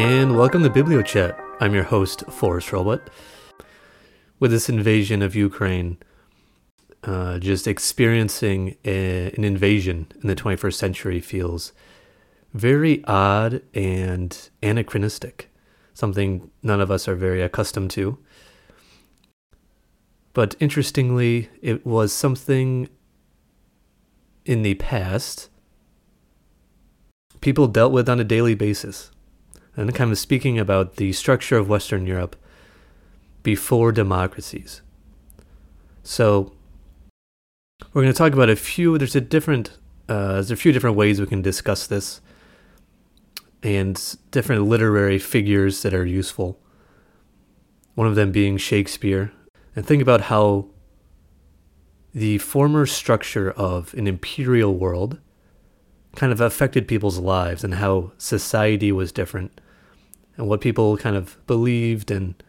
and welcome to BiblioChat. I'm your host, Forrest Robot. With this invasion of Ukraine, uh, just experiencing a, an invasion in the 21st century feels very odd and anachronistic, something none of us are very accustomed to. But interestingly, it was something in the past people dealt with on a daily basis. And kind of speaking about the structure of Western Europe before democracies. So we're going to talk about a few. There's a different. Uh, there's a few different ways we can discuss this, and different literary figures that are useful. One of them being Shakespeare, and think about how the former structure of an imperial world kind of affected people's lives and how society was different and what people kind of believed and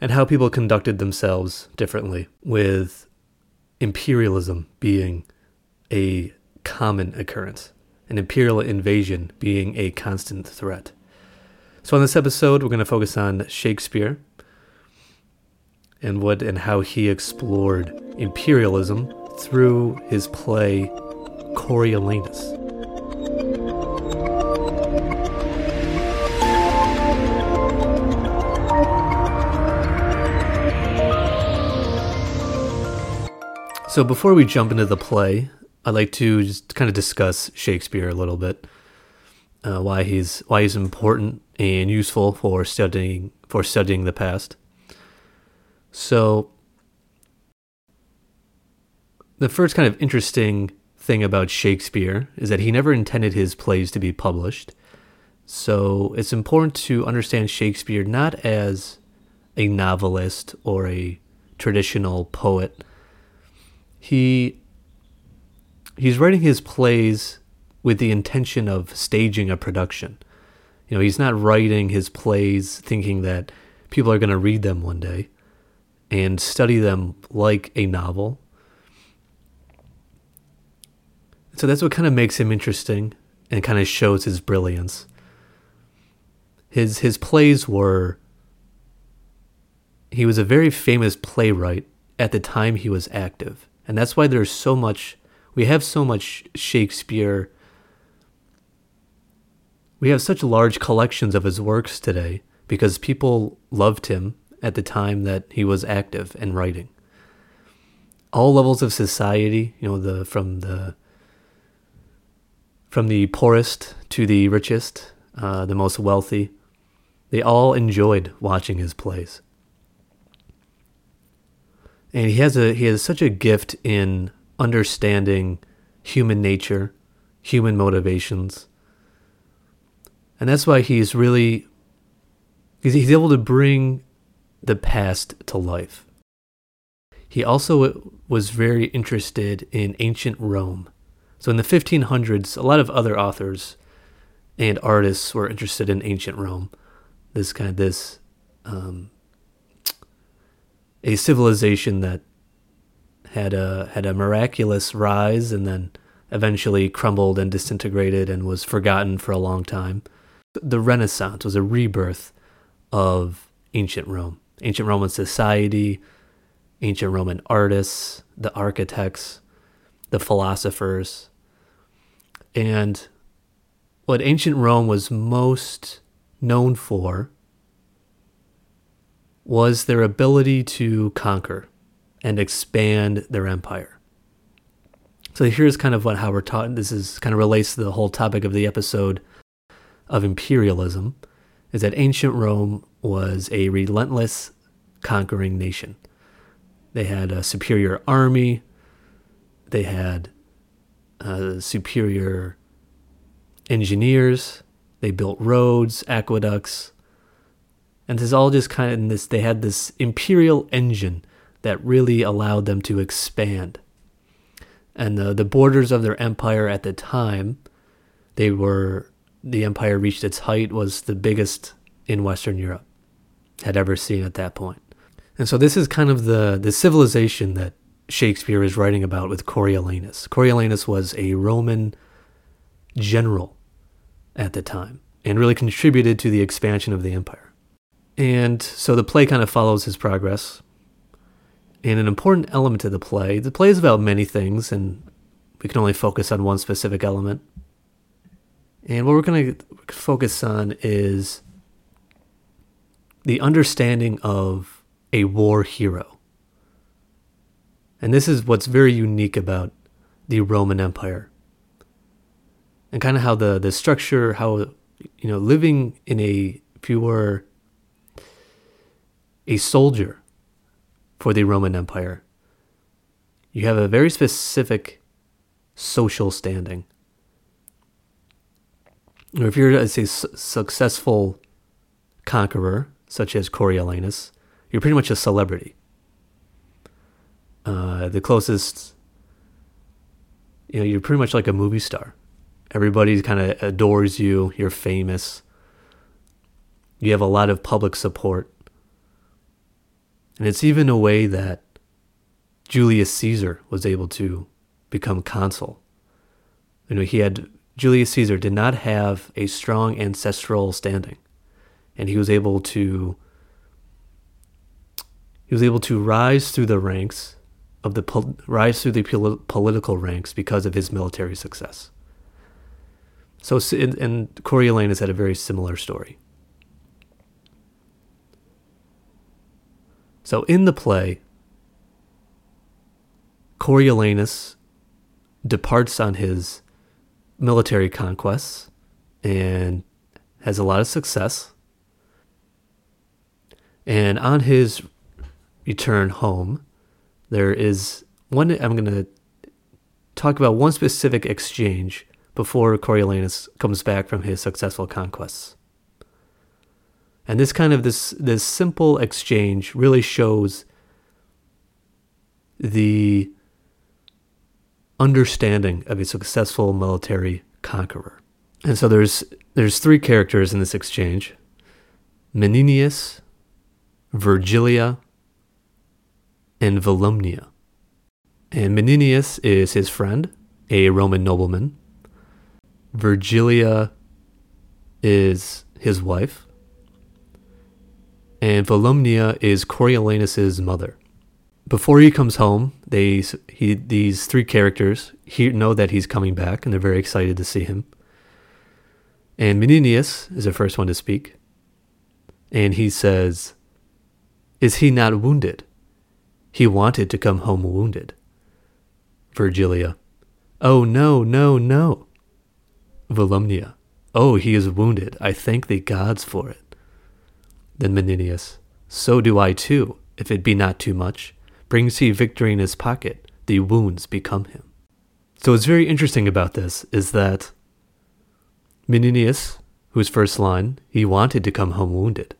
and how people conducted themselves differently with imperialism being a common occurrence and imperial invasion being a constant threat. So on this episode we're going to focus on Shakespeare and what and how he explored imperialism through his play Coriolanus. So before we jump into the play, I'd like to just kind of discuss Shakespeare a little bit, uh, why he's why he's important and useful for studying for studying the past. So the first kind of interesting thing about Shakespeare is that he never intended his plays to be published. So it's important to understand Shakespeare not as a novelist or a traditional poet he he's writing his plays with the intention of staging a production. You know, he's not writing his plays thinking that people are going to read them one day and study them like a novel. So that's what kind of makes him interesting and kind of shows his brilliance. His his plays were he was a very famous playwright at the time he was active. And that's why there's so much, we have so much Shakespeare. We have such large collections of his works today because people loved him at the time that he was active and writing. All levels of society, you know, the from the from the poorest to the richest, uh, the most wealthy, they all enjoyed watching his plays and he has a he has such a gift in understanding human nature, human motivations. And that's why he's really he's he's able to bring the past to life. He also was very interested in ancient Rome. So in the 1500s, a lot of other authors and artists were interested in ancient Rome. This kind of this um, a civilization that had a had a miraculous rise and then eventually crumbled and disintegrated and was forgotten for a long time. The Renaissance was a rebirth of ancient Rome, ancient Roman society, ancient Roman artists, the architects, the philosophers. And what ancient Rome was most known for was their ability to conquer and expand their empire. So here's kind of what how we're taught. This is kind of relates to the whole topic of the episode of imperialism, is that ancient Rome was a relentless conquering nation. They had a superior army. They had uh, superior engineers. They built roads, aqueducts, and this all just kind of in this, they had this imperial engine that really allowed them to expand. And the, the borders of their empire at the time, they were, the empire reached its height, was the biggest in Western Europe had ever seen at that point. And so this is kind of the, the civilization that Shakespeare is writing about with Coriolanus. Coriolanus was a Roman general at the time. and really contributed to the expansion of the empire. And so the play kind of follows his progress. And an important element of the play, the play is about many things, and we can only focus on one specific element. And what we're going to focus on is the understanding of a war hero. And this is what's very unique about the Roman Empire. And kind of how the, the structure, how, you know, living in a, were a soldier for the Roman Empire, you have a very specific social standing. Or if you're a say, successful conqueror, such as Coriolanus, you're pretty much a celebrity. Uh, the closest, you know, you're pretty much like a movie star. Everybody kind of adores you. You're famous. You have a lot of public support. And it's even a way that Julius Caesar was able to become consul. You know, he had Julius Caesar did not have a strong ancestral standing, and he was able to he was able to rise through the ranks of the rise through the political ranks because of his military success. So, and Coriolanus had a very similar story. So, in the play, Coriolanus departs on his military conquests and has a lot of success. And on his return home, there is one. I'm going to talk about one specific exchange before Coriolanus comes back from his successful conquests. And this kind of this this simple exchange really shows the understanding of a successful military conqueror. And so there's there's three characters in this exchange. Menenius, Virgilia, and Volumnia. And Menenius is his friend, a Roman nobleman. Virgilia is his wife. And Volumnia is Coriolanus's mother before he comes home, they he these three characters he, know that he's coming back, and they're very excited to see him. And Menenius is the first one to speak, and he says, "Is he not wounded? He wanted to come home wounded." Virgilia, "Oh no, no, no." Volumnia, "Oh, he is wounded. I thank the gods for it." Then Menenius, "So do I too, if it be not too much." brings he victory in his pocket, the wounds become him. So what's very interesting about this is that Menenius, whose first line, he wanted to come home wounded.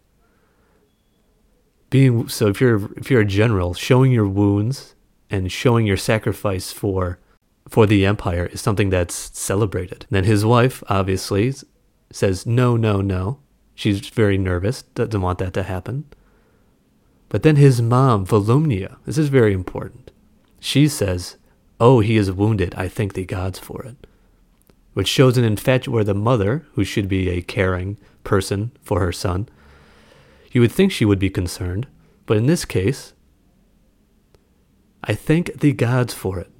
Being so if you're if you're a general, showing your wounds and showing your sacrifice for for the empire is something that's celebrated. And then his wife obviously says no, no, no. She's very nervous, doesn't want that to happen. But then his mom, Volumnia, this is very important. She says, Oh, he is wounded. I thank the gods for it. Which shows an infatuation where the mother, who should be a caring person for her son, you would think she would be concerned. But in this case, I thank the gods for it.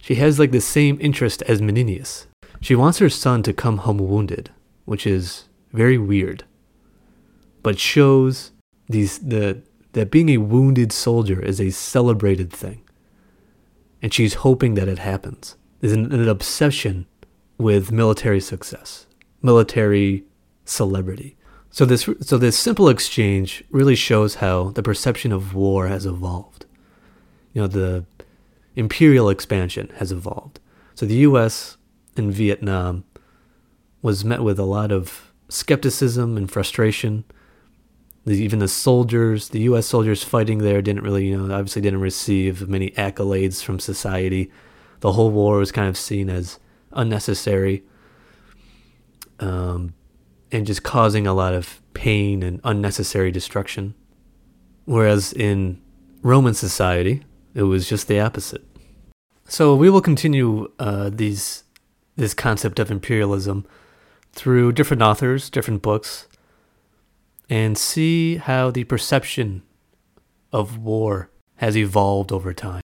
She has like the same interest as Menenius. She wants her son to come home wounded, which is very weird, but shows these the that being a wounded soldier is a celebrated thing. And she's hoping that it happens. There's an, an obsession with military success, military celebrity. So this so this simple exchange really shows how the perception of war has evolved. You know, the imperial expansion has evolved. So the US in Vietnam was met with a lot of skepticism and frustration even the soldiers, the U.S. soldiers fighting there, didn't really, you know, obviously didn't receive many accolades from society. The whole war was kind of seen as unnecessary, um, and just causing a lot of pain and unnecessary destruction. Whereas in Roman society, it was just the opposite. So we will continue uh, these this concept of imperialism through different authors, different books, and see how the perception of war has evolved over time.